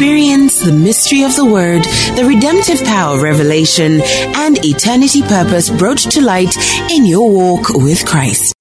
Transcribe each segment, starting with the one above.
Experience the mystery of the Word, the redemptive power of revelation, and eternity purpose brought to light in your walk with Christ.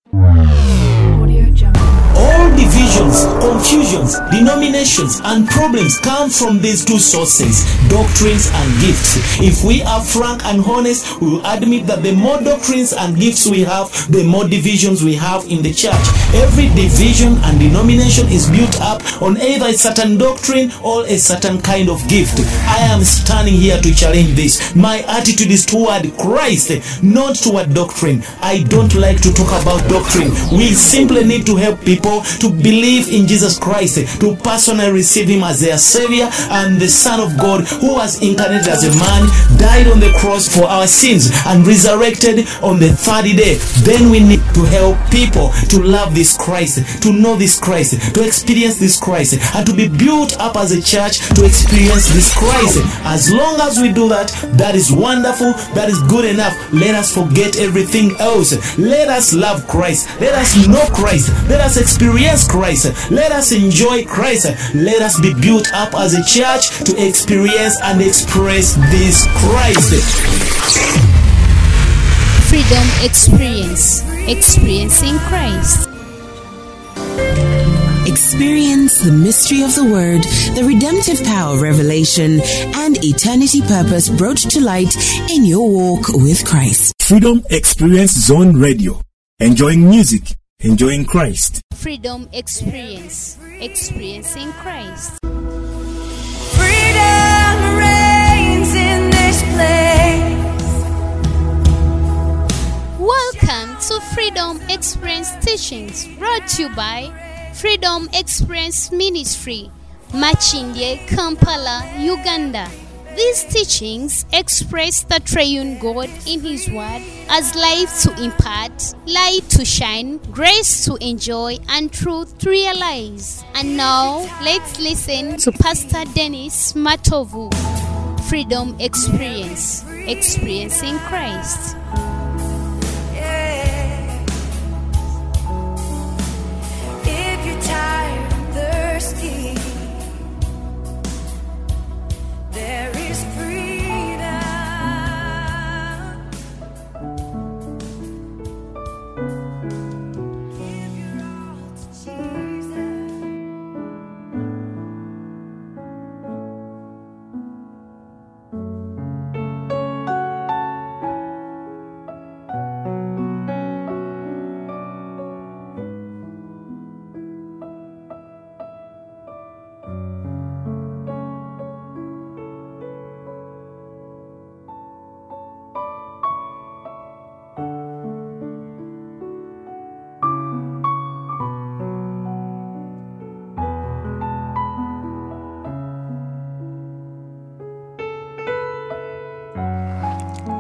Divisions, confusions, denominations, and problems come from these two sources doctrines and gifts. If we are frank and honest, we will admit that the more doctrines and gifts we have, the more divisions we have in the church. Every division and denomination is built up on either a certain doctrine or a certain kind of gift. I am standing here to challenge this. My attitude is toward Christ, not toward doctrine. I don't like to talk about doctrine. We simply need to help people to believe in Jesus Christ, to personally receive Him as their Savior and the Son of God who was incarnated as a man, died on the cross for our sins, and resurrected on the third day. Then we need to help people to love this Christ, to know this Christ, to experience this Christ, and to be built up as a church to experience this Christ. As long as we do that, that is wonderful, that is good enough. Let us forget everything else. Let us love Christ. Let us know Christ. Let us experience Christ. Let us enjoy Christ. Let us be built up as a church to experience and express this Christ. Freedom Experience. Experiencing Christ. Experience the mystery of the Word, the redemptive power of revelation, and eternity purpose brought to light in your walk with Christ. Freedom Experience Zone Radio. Enjoying music, enjoying Christ. Freedom Experience. Experiencing Christ. Freedom reigns in this place. Welcome to Freedom Experience Teachings brought to you by Freedom Experience Ministry, Makindye, Kampala, Uganda. These teachings express the triune God in His Word as life to impart, light to shine, grace to enjoy, and truth to realize. And now, let's listen to Pastor Dennis Matovu. Freedom Experience, experiencing Christ.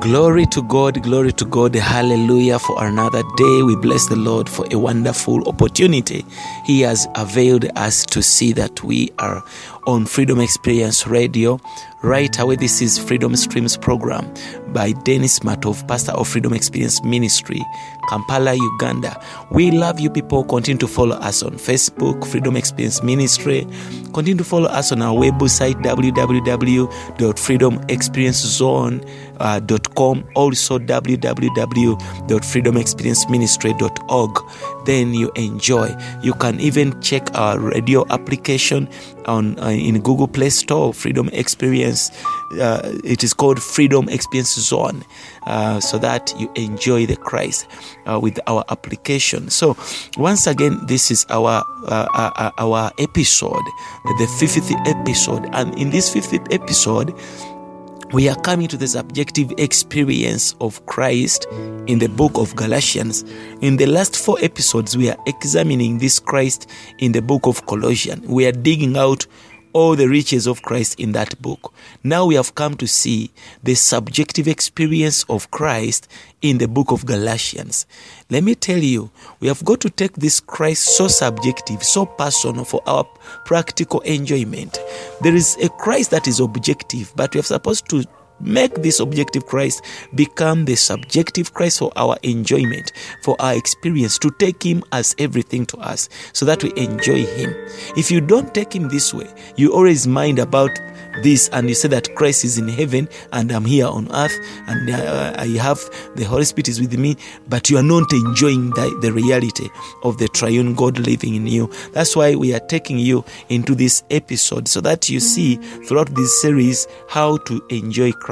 Glory to God, glory to God, hallelujah for another day. We bless the Lord for a wonderful opportunity He has availed us to see that we are on Freedom Experience Radio. Right away, this is Freedom Streams program by Dennis Matovu, pastor of Freedom Experience Ministry, Kampala, Uganda. We love you people. Continue to follow us on Facebook, Freedom Experience Ministry. Continue to follow us on our website, www.freedomexperiencezone.com, uh, also www.freedomexperienceministry.org. Then you enjoy. You can even check our radio application on uh, in Google Play Store, Freedom Experience. Uh, it is called Freedom Experience Zone, uh, so that you enjoy the Christ uh, with our application. So, once again, this is our uh, uh, our episode, the fifth episode, and in this fifth episode, we are coming to the subjective experience of Christ in the book of Galatians. In the last four episodes, we are examining this Christ in the book of Colossians. We are digging out all the riches of Christ in that book. Now we have come to see the subjective experience of Christ in the book of Galatians. Let me tell you, we have got to take this Christ so subjective, so personal for our practical enjoyment. There is a Christ that is objective, but we are supposed to make this objective Christ become the subjective Christ for our enjoyment, for our experience, to take Him as everything to us so that we enjoy Him. If you don't take Him this way, you always mind about this and you say that Christ is in heaven and I'm here on earth and uh, I have the Holy Spirit is with me, but you are not enjoying the, the reality of the triune God living in you. That's why we are taking you into this episode so that you see throughout this series how to enjoy Christ,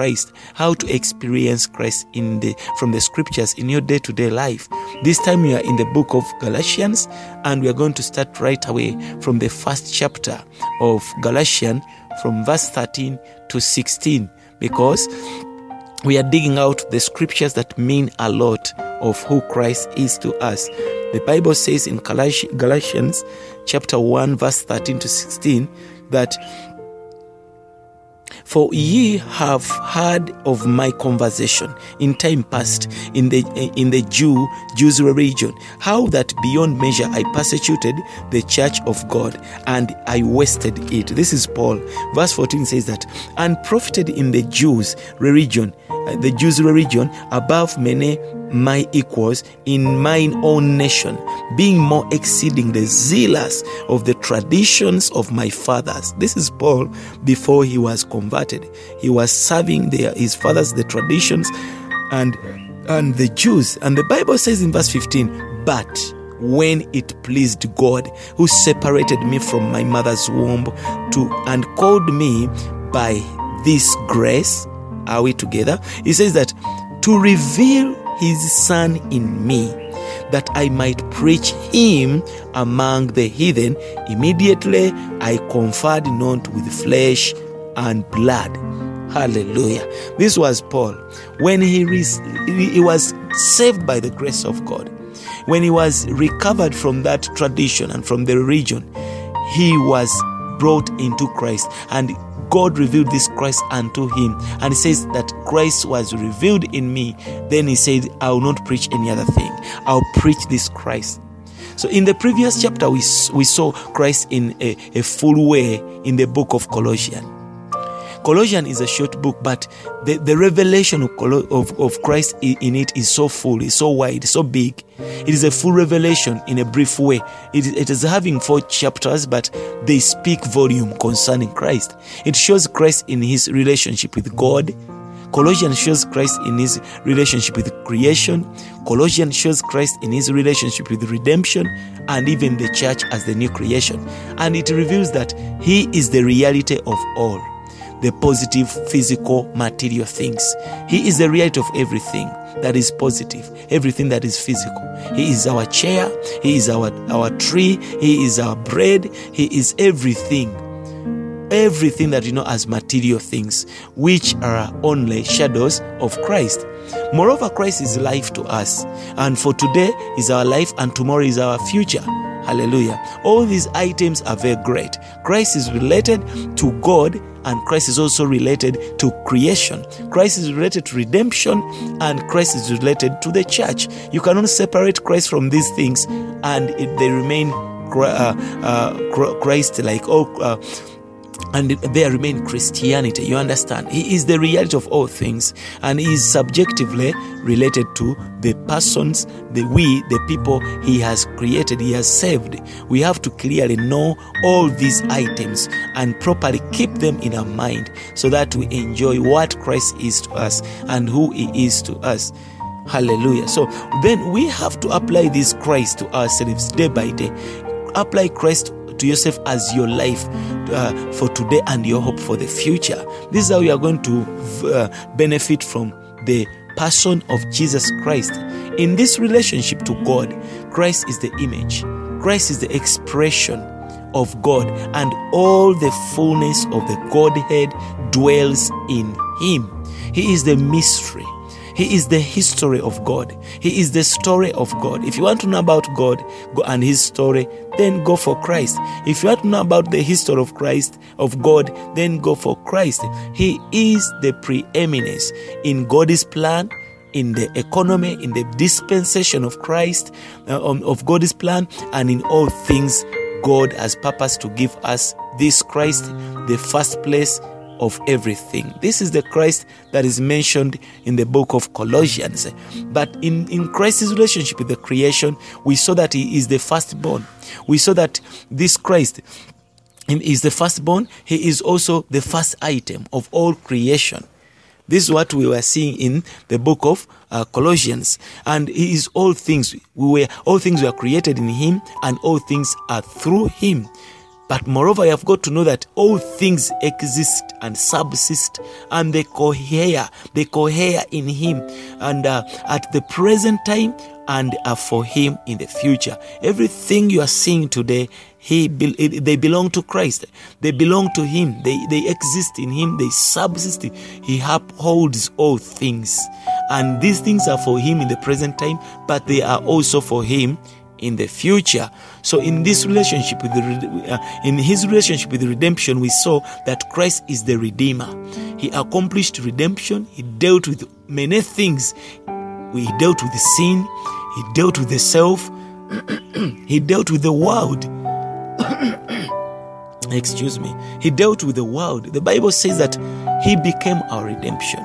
how to experience Christ in the from the scriptures in your day-to-day life. This time we are in the book of Galatians and we are going to start right away from the first chapter of Galatians from verse 13 to 16 because we are digging out the scriptures that mean a lot of who Christ is to us. The Bible says in Galatians chapter 1 verse 13 to 16 that for ye have heard of my conversation in time past in the in the Jew Jews region, how that beyond measure I persecuted the church of God and I wasted it. This is Paul. Verse 14 says that, and profited in the Jews religion, Uh, the Jews religion above many my equals in mine own nation, being more exceeding the zealous of the traditions of my fathers. This is Paul before he was converted. He was serving his fathers the traditions and and the Jews. And the Bible says in verse 15, but when it pleased God, who separated me from my mother's womb to and called me by this grace, are we together? He says that to reveal his son in me that I might preach him among the heathen. Immediately I conferred not with flesh and blood. Hallelujah. This was Paul when he, re- he was saved by the grace of God. When he was recovered from that tradition and from the religion, he was brought into Christ and God revealed this Christ unto him. And he says that Christ was revealed in me. Then he said, I will not preach any other thing. I'll preach this Christ. So in the previous chapter, we, we saw Christ in a, a full way in the book of Colossians. Colossians is a short book, but the, the revelation of, of, Christ in it is so full, it's so wide, so big. It is a full revelation in a brief way. It is, it is having four chapters, but they speak volume concerning Christ. It shows Christ in his relationship with God. Colossians shows Christ in his relationship with creation. Colossians shows Christ in his relationship with redemption and even the church as the new creation. And it reveals that he is the reality of all the positive physical material things. He is the reality of everything that is positive, everything that is physical. He is our chair, He is our, our tree, He is our bread, He is everything. Everything that you know as material things, which are only shadows of Christ. Moreover, Christ is life to us, and for today is our life, and tomorrow is our future. Hallelujah. All these items are very great. Christ is related to God and Christ is also related to creation. Christ is related to redemption and Christ is related to the church. You cannot separate Christ from these things and they remain uh, uh, Christ like. Oh, uh, and there remain Christianity. You understand? He is the reality of all things, and he is subjectively related to the persons, the we, the people he has created, he has saved. We have to clearly know all these items and properly keep them in our mind so that we enjoy what Christ is to us and who he is to us. Hallelujah. So then we have to apply this Christ to ourselves day by day. Apply Christ to yourself as your life uh, for today and your hope for the future. This is how you are going to uh, benefit from the person of Jesus Christ. In this relationship to God, Christ is the image, Christ is the expression of God, and all the fullness of the Godhead dwells in Him. He is the mystery. He is the history of God. He is the story of God. If you want to know about God and His story, then go for Christ. If you want to know about the history of Christ, of God, then go for Christ. He is the preeminence in God's plan, in the economy, in the dispensation of Christ, uh, of God's plan, and in all things God has purposed to give us this Christ, the first place of everything. This is the Christ that is mentioned in the book of Colossians. But in, in Christ's relationship with the creation, we saw that he is the firstborn. We saw that this Christ is the firstborn, he is also the first item of all creation. This is what we were seeing in the book of uh, Colossians, and he is all things. We were all things were created in him, and all things are through him. But moreover, you have got to know that all things exist and subsist, and they cohere, they cohere in Him, and uh, at the present time, and are for Him in the future. Everything you are seeing today, He be- they belong to Christ. They belong to Him. They they exist in Him. They subsist. He upholds all things, and these things are for Him in the present time, but they are also for Him in the future. So in this relationship with the uh, in his relationship with redemption, we saw that Christ is the redeemer. He accomplished redemption. He dealt with many things. He dealt with the sin. He dealt with the self. he dealt with the world. Excuse me. He dealt with the world. The Bible says that he became our redemption.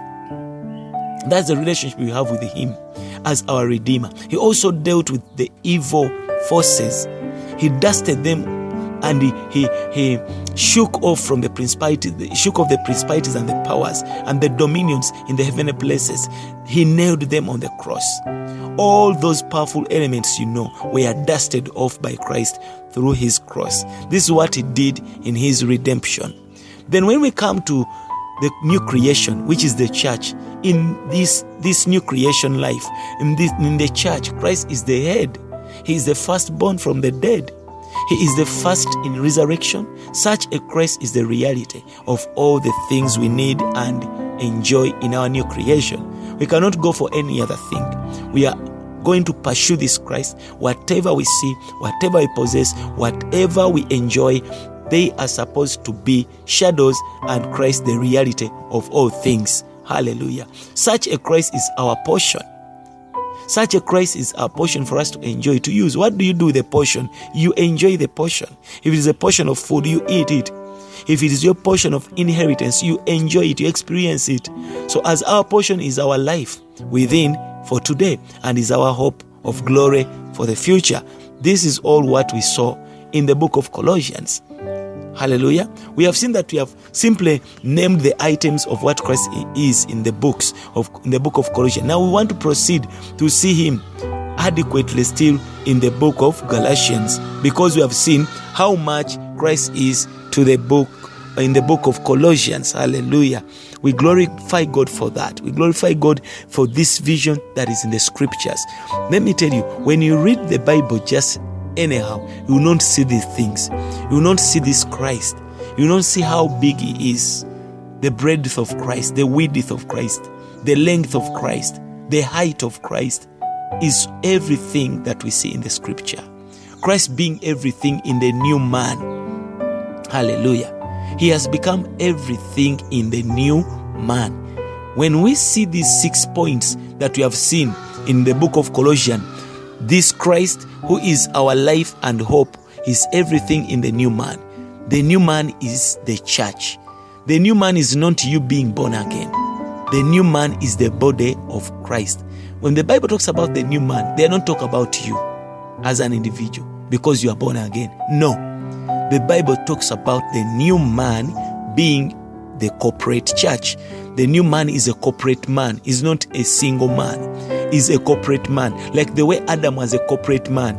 That's the relationship we have with him as our redeemer. He also dealt with the evil forces. He dusted them and he, he, he shook off from the principalities, shook off the principalities and the powers and the dominions in the heavenly places. He nailed them on the cross. All those powerful elements you know were dusted off by Christ through his cross. This is what he did in his redemption. Then when we come to the new creation, which is the church, in this this new creation life, in this in the church, Christ is the head. He is the firstborn from the dead. He is the first in resurrection. Such a Christ is the reality of all the things we need and enjoy in our new creation. We cannot go for any other thing. We are going to pursue this Christ. Whatever we see, whatever we possess, whatever we enjoy, they are supposed to be shadows and Christ the reality of all things. Hallelujah. Such a Christ is our portion. Such a Christ is our portion for us to enjoy, to use. What do you do with the portion? You enjoy the portion. If it is a portion of food, you eat it. If it is your portion of inheritance, you enjoy it, you experience it. So, as our portion is our life within for today and is our hope of glory for the future, this is all what we saw in the book of Colossians. Hallelujah. We have seen that we have simply named the items of what Christ is in the books of in the book of Colossians. Now we want to proceed to see him adequately still in the book of Galatians because we have seen how much Christ is to the book in the book of Colossians. Hallelujah. We glorify God for that. We glorify God for this vision that is in the scriptures. Let me tell you, when you read the Bible just anyhow, you will not see these things. You will not see this Christ. You will not see how big He is, the breadth of Christ, the width of Christ, the length of Christ, the height of Christ is everything that we see in the scripture. Christ being everything in the new man. Hallelujah. He has become everything in the new man. When we see these six points that we have seen in the book of Colossians, this Christ, who is our life and hope, is everything in the new man. The new man is the church. The new man is not you being born again. The new man is the body of Christ. When the Bible talks about the new man, they are not talking about you as an individual because you are born again. No. The Bible talks about the new man being the corporate church. The new man is a corporate man, is not a single man, is a corporate man. Like the way Adam was a corporate man.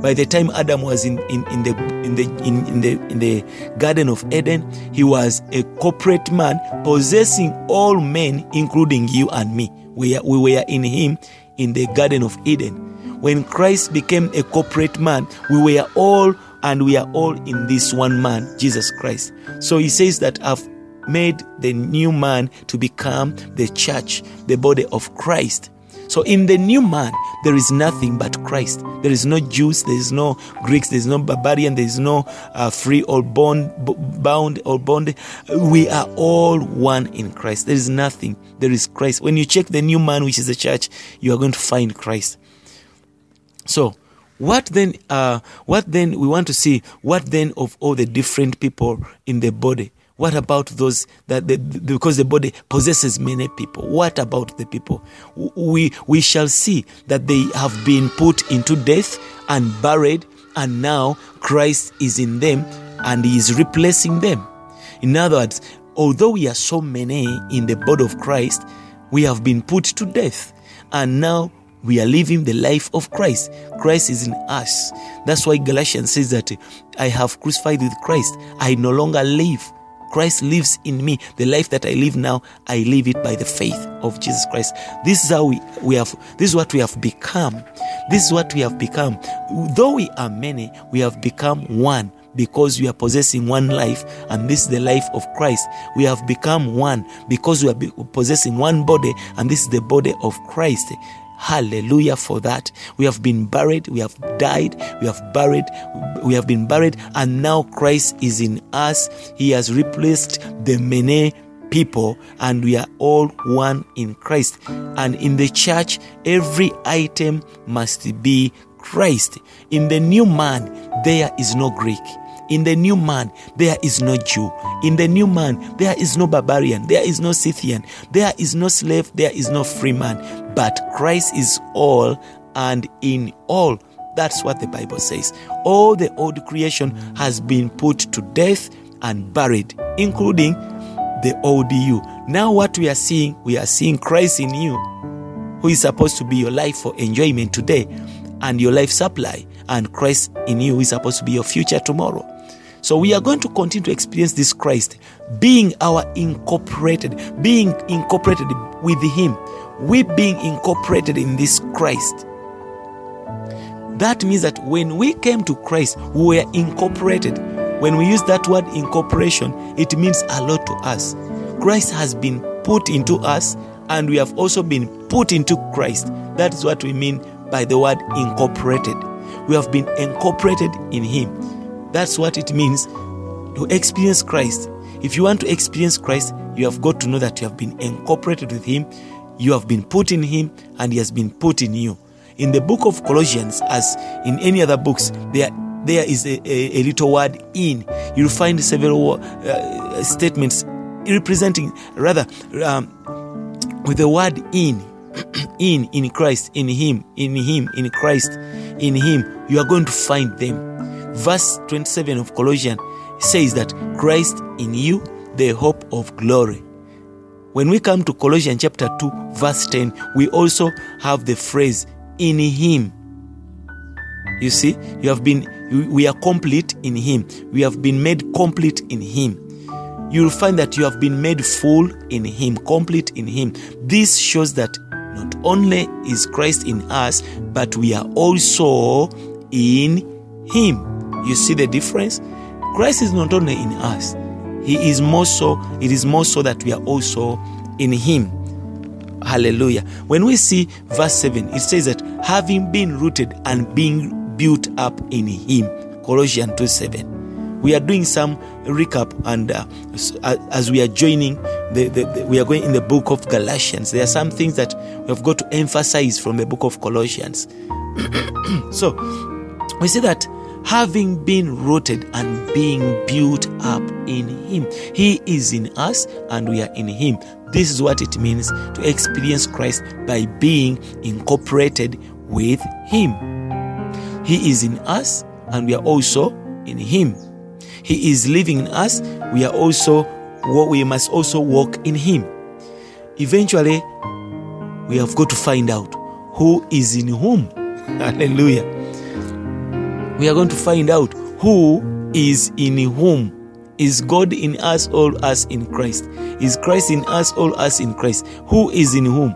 By the time Adam was in, in, in the in the in, in the in the Garden of Eden, he was a corporate man possessing all men, including you and me. We, we were in him in the Garden of Eden. When Christ became a corporate man, we were all and we are all in this one man, Jesus Christ. So he says that I've made the new man to become the church, the body of Christ. So in the new man, there is nothing but Christ. There is no Jews, there is no Greeks, there is no barbarian, there is no uh, free or bond, bound or bond. We are all one in Christ. There is nothing. There is Christ. When you check the new man, which is the church, you are going to find Christ. So, what then? Uh, what then? We want to see what then of all the different people in the body. What about those that the, because the body possesses many people? What about the people? We we shall see that they have been put into death and buried, and now Christ is in them and he is replacing them. In other words, although we are so many in the body of Christ, we have been put to death, and now we are living the life of Christ. Christ is in us. That's why Galatians says that I have crucified with Christ. I no longer live. Christ lives in me. The life that I live now, I live it by the faith of Jesus Christ. This is how we, we have this is what we have become. This is what we have become. Though we are many, we have become one because we are possessing one life, and this is the life of Christ. We have become one because we are possessing one body, and this is the body of Christ. Hallelujah for that. We have been buried, we have died, we have buried, we have been buried, and now Christ is in us. He has replaced the many people, and we are all one in Christ. And in the church, every item must be Christ. In the new man, there is no Greek. In the new man, there is no Jew. In the new man, there is no barbarian. There is no Scythian. There is no slave. There is no free man. But Christ is all and in all. That's what the Bible says. All the old creation has been put to death and buried, including the old you. Now, what we are seeing, we are seeing Christ in you, who is supposed to be your life for enjoyment today and your life supply, and Christ in you is supposed to be your future tomorrow. So we are going to continue to experience this Christ being our incorporated, being incorporated with Him. We being incorporated in this Christ. That means that when we came to Christ, we were incorporated. When we use that word incorporation, it means a lot to us. Christ has been put into us, and we have also been put into Christ. That is what we mean by the word incorporated. We have been incorporated in Him. That's what it means to experience Christ. If you want to experience Christ, you have got to know that you have been incorporated with Him, you have been put in Him, and He has been put in you. In the book of Colossians, as in any other books, there there is a, a, a little word in. You'll find several uh, statements representing, rather, um, with the word in. in, in Christ, in Him, in Him, in Christ, in Him, you are going to find them. Verse 27 of Colossians says that Christ in you, the hope of glory. When we come to Colossians chapter 2, verse 10, we also have the phrase in Him. You see, you have been, we are complete in Him. We have been made complete in Him. You'll find that you have been made full in Him, complete in Him. This shows that not only is Christ in us, but we are also in Him. You see the difference? Christ is not only in us, He is more so, it is more so that we are also in Him. Hallelujah. When we see verse 7, it says that having been rooted and being built up in Him, Colossians 2 7. We are doing some recap, and uh, as we are joining, the, the, the, we are going in the book of Galatians. There are some things that we have got to emphasize from the book of Colossians. so, we see that having been rooted and being built up in Him, He is in us and we are in Him. This is what it means to experience Christ by being incorporated with Him. He is in us and we are also in Him. He is living in us. We are also what we must also walk in Him. Eventually, we have got to find out who is in whom. Hallelujah. We are going to find out who is in whom. Is God in us, all us in Christ? Is Christ in us, all us in Christ? Who is in whom?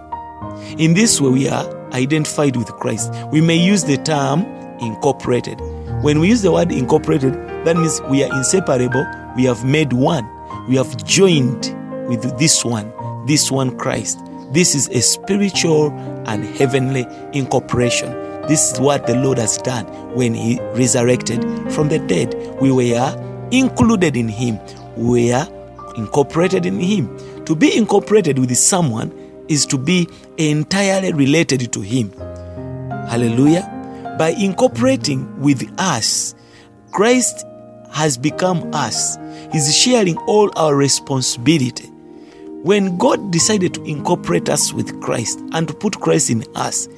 In this way, we are identified with Christ. We may use the term incorporated. When we use the word incorporated, that means we are inseparable. We have made one. We have joined with this one, this one Christ. This is a spiritual and heavenly incorporation. This is what the Lord has done when He resurrected from the dead. We were included in Him, we are incorporated in Him. To be incorporated with someone is to be entirely related to Him. Hallelujah. By incorporating with us, Christ has become us. He's sharing all our responsibility. When God decided to incorporate us with Christ and to put Christ in us,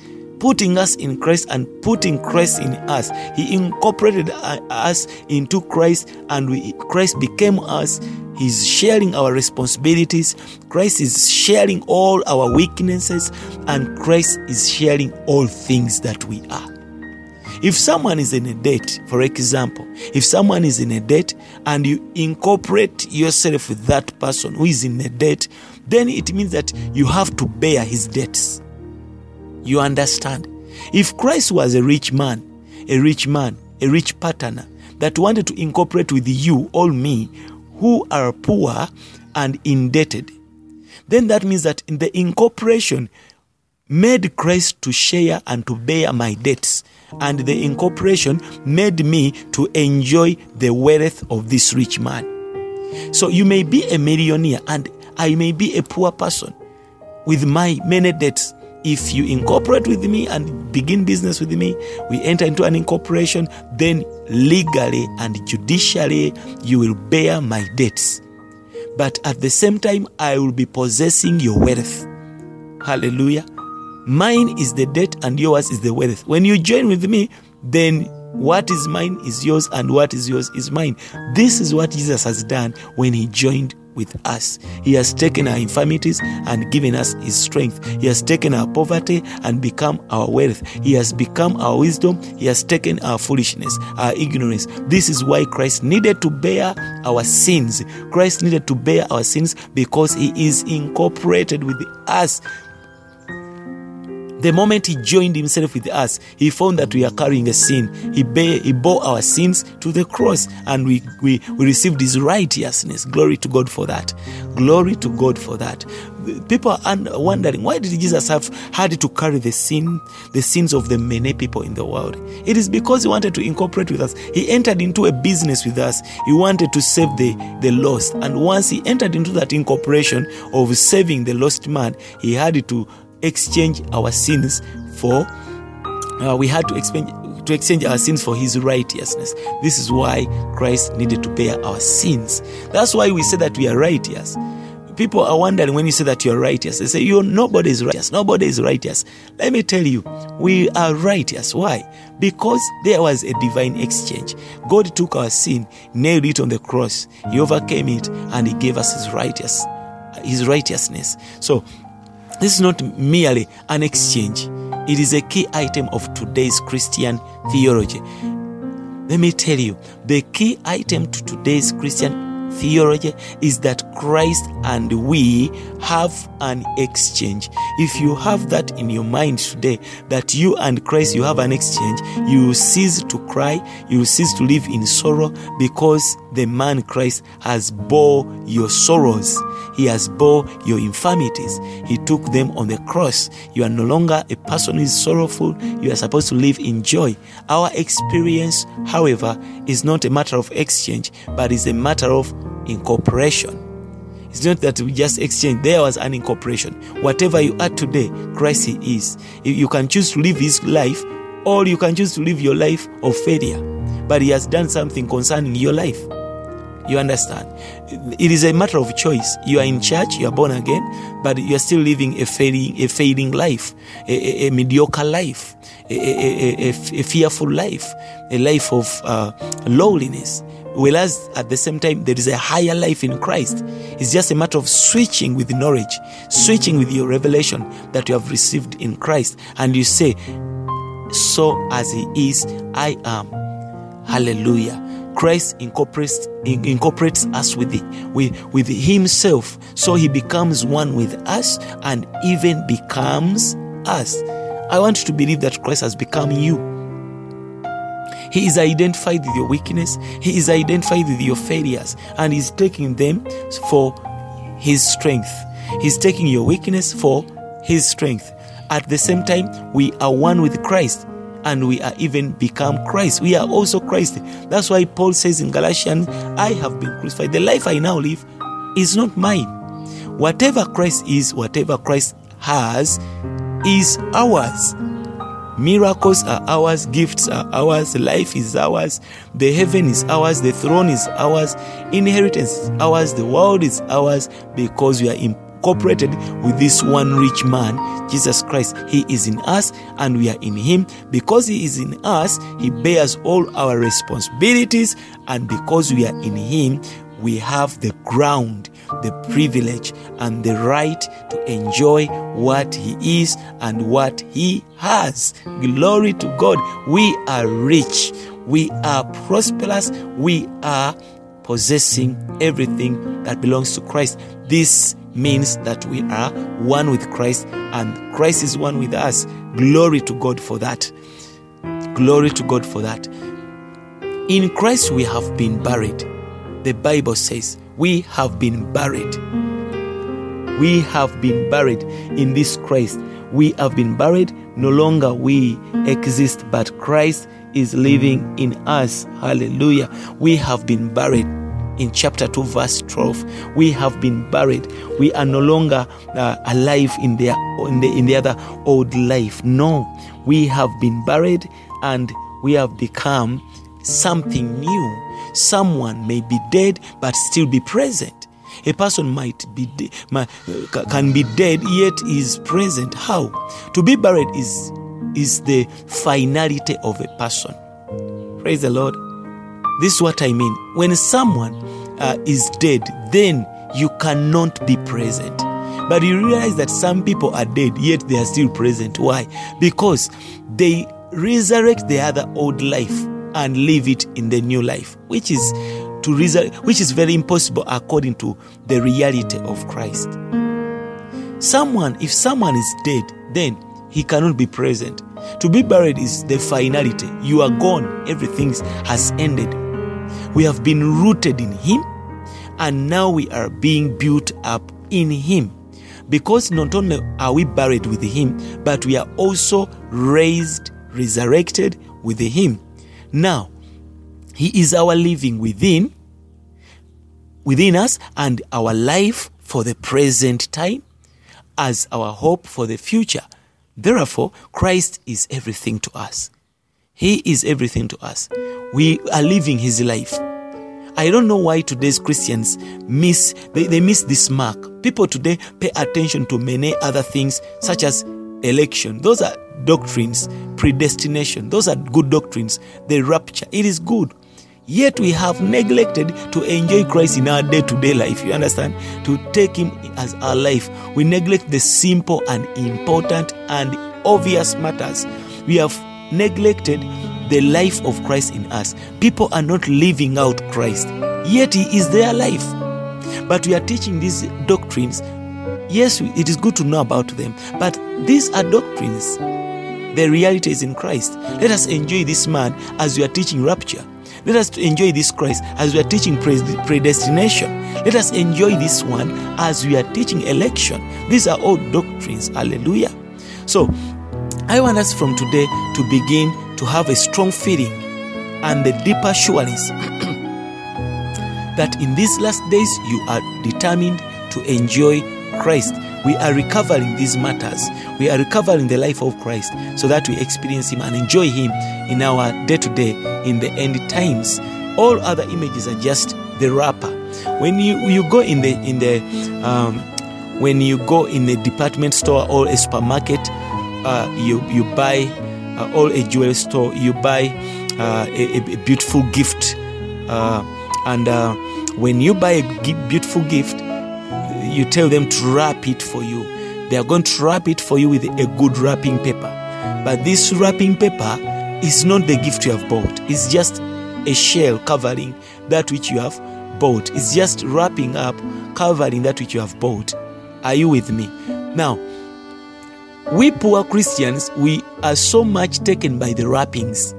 putting us in Christ and putting Christ in us, He incorporated us into Christ and we, Christ became us. He's sharing our responsibilities. Christ is sharing all our weaknesses and Christ is sharing all things that we are. If someone is in a debt, for example, if someone is in a debt and you incorporate yourself with that person who is in a debt, then it means that you have to bear his debts. You understand? If Christ was a rich man, a rich man, a rich partner that wanted to incorporate with you, all me, who are poor and indebted, then that means that in the incorporation made Christ to share and to bear my debts. And the incorporation made me to enjoy the wealth of this rich man. So you may be a millionaire and I may be a poor person with my many debts. If you incorporate with me and begin business with me, we enter into an incorporation, then legally and judicially you will bear my debts. But at the same time, I will be possessing your wealth. Hallelujah. Mine is the debt and yours is the wealth. When you join with me, then what is mine is yours and what is yours is mine. This is what Jesus has done when he joined with us. He has taken our infirmities and given us his strength. He has taken our poverty and become our wealth. He has become our wisdom. He has taken our foolishness, our ignorance. This is why Christ needed to bear our sins. Christ needed to bear our sins because he is incorporated with us. The moment he joined himself with us, he found that we are carrying a sin. He, bear, he bore our sins to the cross and we, we, we received his righteousness. Glory to God for that. Glory to God for that. People are wondering why did Jesus have had to carry the sin, the sins of the many people in the world? It is because he wanted to incorporate with us. He entered into a business with us. He wanted to save the, the lost. And once he entered into that incorporation of saving the lost man, he had to exchange our sins for uh, we had to exchange to exchange our sins for his righteousness. This is why christ needed to bear our sins. That's why we say that we are righteous. People are wondering when you say that you're righteous. They say you nobody is righteous. Nobody is righteous. Let me tell you we are righteous. Why? Because there was a divine exchange. God took our sin nailed it on the cross. He overcame it and he gave us his righteous his righteousness. So this is not merely an exchange, it is a key item of today's Christian theology. Let me tell you, the key item to today's Christian theology is that Christ and we have an exchange. If you have that in your mind today, that you and Christ you have an exchange, you cease to cry, you cease to live in sorrow because the man Christ has bore your sorrows. He has bore your infirmities. He took them on the cross. You are no longer a person who is sorrowful. You are supposed to live in joy. Our experience, however, is not a matter of exchange, but is a matter of incorporation. It's not that we just exchange. There was an incorporation. Whatever you are today, Christ is. You can choose to live His life, or you can choose to live your life of failure. But He has done something concerning your life. You understand? It is a matter of choice. You are in church, you are born again, but you are still living a failing, a failing life, a, a, a mediocre life, a, a, fearful life, a life of uh, lowliness. Whereas at the same time, there is a higher life in Christ. It's just a matter of switching with knowledge, switching with your revelation that you have received in Christ. And you say, So as He is, I am. Hallelujah. Christ incorporates, incorporates us with, the, with, with Himself. So He becomes one with us and even becomes us. I want you to believe that Christ has become you. He is identified with your weakness, He is identified with your failures, and He's taking them for His strength. He's taking your weakness for His strength. At the same time, we are one with Christ and we are even become Christ. We are also Christ. That's why Paul says in Galatians, I have been crucified. The life I now live is not mine. Whatever Christ is, whatever Christ has, is ours. Miracles are ours, gifts are ours, life is ours, the heaven is ours, the throne is ours, inheritance is ours, the world is ours because we are incorporated with this one rich man, Jesus Christ. He is in us and we are in him. Because he is in us, he bears all our responsibilities, and because we are in him, we have the ground, the privilege, and the right to enjoy what He is and what He has. Glory to God. We are rich, we are prosperous, we are possessing everything that belongs to Christ. This means that we are one with Christ and Christ is one with us. Glory to God for that. Glory to God for that. In Christ we have been buried. The Bible says we have been buried. We have been buried in this Christ. We have been buried. No longer we exist, but Christ is living in us. Hallelujah. We have been buried. In chapter 2, verse 12, we have been buried. We are no longer uh, alive in the, in, the, in the other old life. No, we have been buried and we have become something new. Someone may be dead but still be present. A person might be de- can be dead yet is present. How? To be buried is is the finality of a person. Praise the Lord. This is what I mean. When someone uh, is dead, then you cannot be present. But you realize that some people are dead, yet they are still present. Why? Because they resurrect the other old life and live it in the new life, which is to resur- which is very impossible according to the reality of Christ. Someone, if someone is dead, then he cannot be present. To be buried is the finality. You are gone. Everything has ended. We have been rooted in Him, and now we are being built up in Him. Because not only are we buried with Him, but we are also raised, resurrected with Him. Now, He is our living within, within us, and our life for the present time as our hope for the future. Therefore, Christ is everything to us. He is everything to us. We are living His life. I don't know why today's Christians miss they, they miss this mark. People today pay attention to many other things such as election. Those are doctrines, predestination. Those are good doctrines. The rapture. It is good. Yet we have neglected to enjoy Christ in our day to day life. You understand? To take Him as our life. We neglect the simple and important and obvious matters. We have neglected the life of Christ in us. People are not living out Christ, yet He is their life. But we are teaching these doctrines. Yes, it is good to know about them, but these are doctrines. The reality is in Christ. Let us enjoy this man as we are teaching rapture. Let us enjoy this Christ as we are teaching predestination. Let us enjoy this one as we are teaching election. These are all doctrines. Hallelujah. So, I want us from today to begin to have a strong feeling and the deeper sureness that in these last days you are determined to enjoy Christ. We are recovering these matters. We are recovering the life of Christ so that we experience Him and enjoy Him in our day to day in the end times. All other images are just the wrapper. When you, you go in the in the um, when you go in a department store or a supermarket, uh, you you buy uh, or a jewelry store, you buy uh, a, a beautiful gift, uh, and uh, when you buy a beautiful gift, you tell them to wrap it for you. They are going to wrap it for you with a good wrapping paper. But this wrapping paper is not the gift you have bought. It's just a shell covering that which you have bought. It's just wrapping up, covering that which you have bought. Are you with me? Now, we poor Christians, we are so much taken by the wrappings.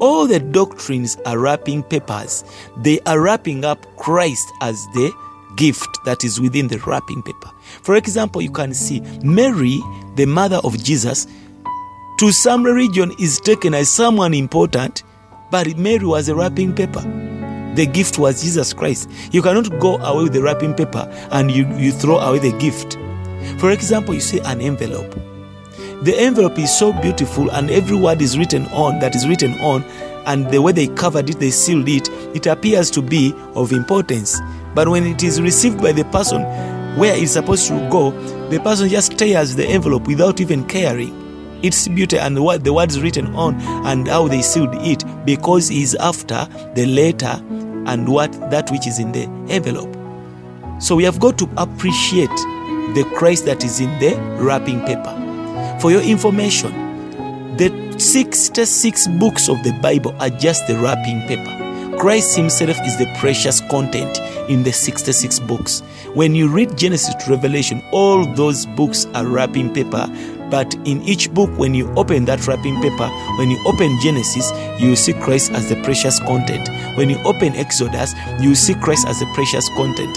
All the doctrines are wrapping papers. They are wrapping up Christ as the gift that is within the wrapping paper. For example, you can see Mary, the mother of Jesus, to some religion is taken as someone important, but Mary was a wrapping paper. The gift was Jesus Christ. You cannot go away with the wrapping paper and you, you throw away the gift. For example, you see an envelope. the envelope is so beautiful and every word is written on that is written on and the way they covered it they sealed it it appears to be of importance. But when it is received by the person where it's supposed to go the person just tears the envelope without even caring. Its beauty and what the words written on and how they sealed it because he's after the letter and what that which is in the envelope. So we have got to appreciate the Christ that is in the wrapping paper. For your information, the 66 books of the Bible are just the wrapping paper. Christ Himself is the precious content in the 66 books. When you read Genesis to Revelation, all those books are wrapping paper. But in each book, when you open that wrapping paper, when you open Genesis, you see Christ as the precious content. When you open Exodus, you see Christ as the precious content.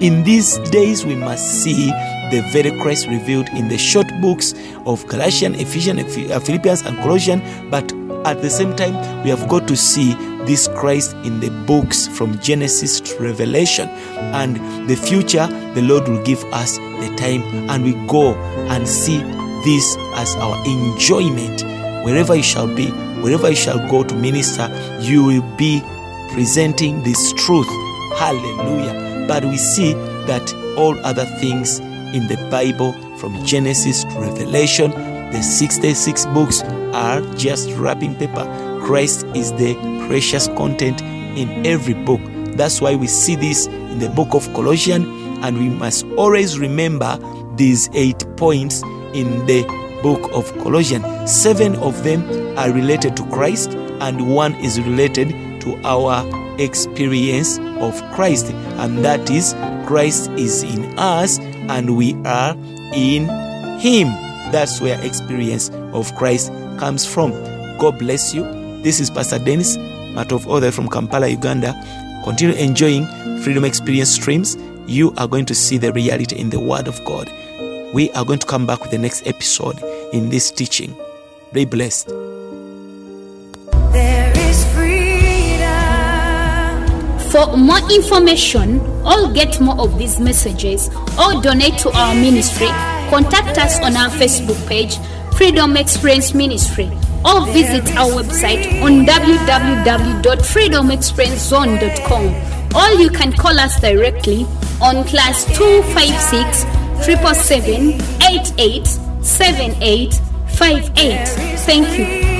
In these days, we must see the very Christ revealed in the short books of Galatians, Ephesians, uh, Philippians, and Colossians, but at the same time, we have got to see this Christ in the books from Genesis to Revelation. And the future, the Lord will give us the time, and we go and see this as our enjoyment. Wherever you shall be, wherever you shall go to minister, you will be presenting this truth. Hallelujah. But we see that all other things in the Bible, from Genesis to Revelation, the 66 books are just wrapping paper. Christ is the precious content in every book. That's why we see this in the book of Colossians, and we must always remember these eight points in the book of Colossians. Seven of them are related to Christ, and one is related to our experience of Christ, and that is Christ is in us and we are in Him. That's where experience of Christ comes from. God bless you. This is Pastor Dennis, Matter of Order from Kampala, Uganda. Continue enjoying Freedom Experience streams. You are going to see the reality in the Word of God. We are going to come back with the next episode in this teaching. Be blessed. For more information or get more of these messages or donate to our ministry, contact us on our Facebook page, Freedom Experience Ministry, or visit our website on www.freedomexperiencezone.com. Or you can call us directly on class 256 777 88 Thank you.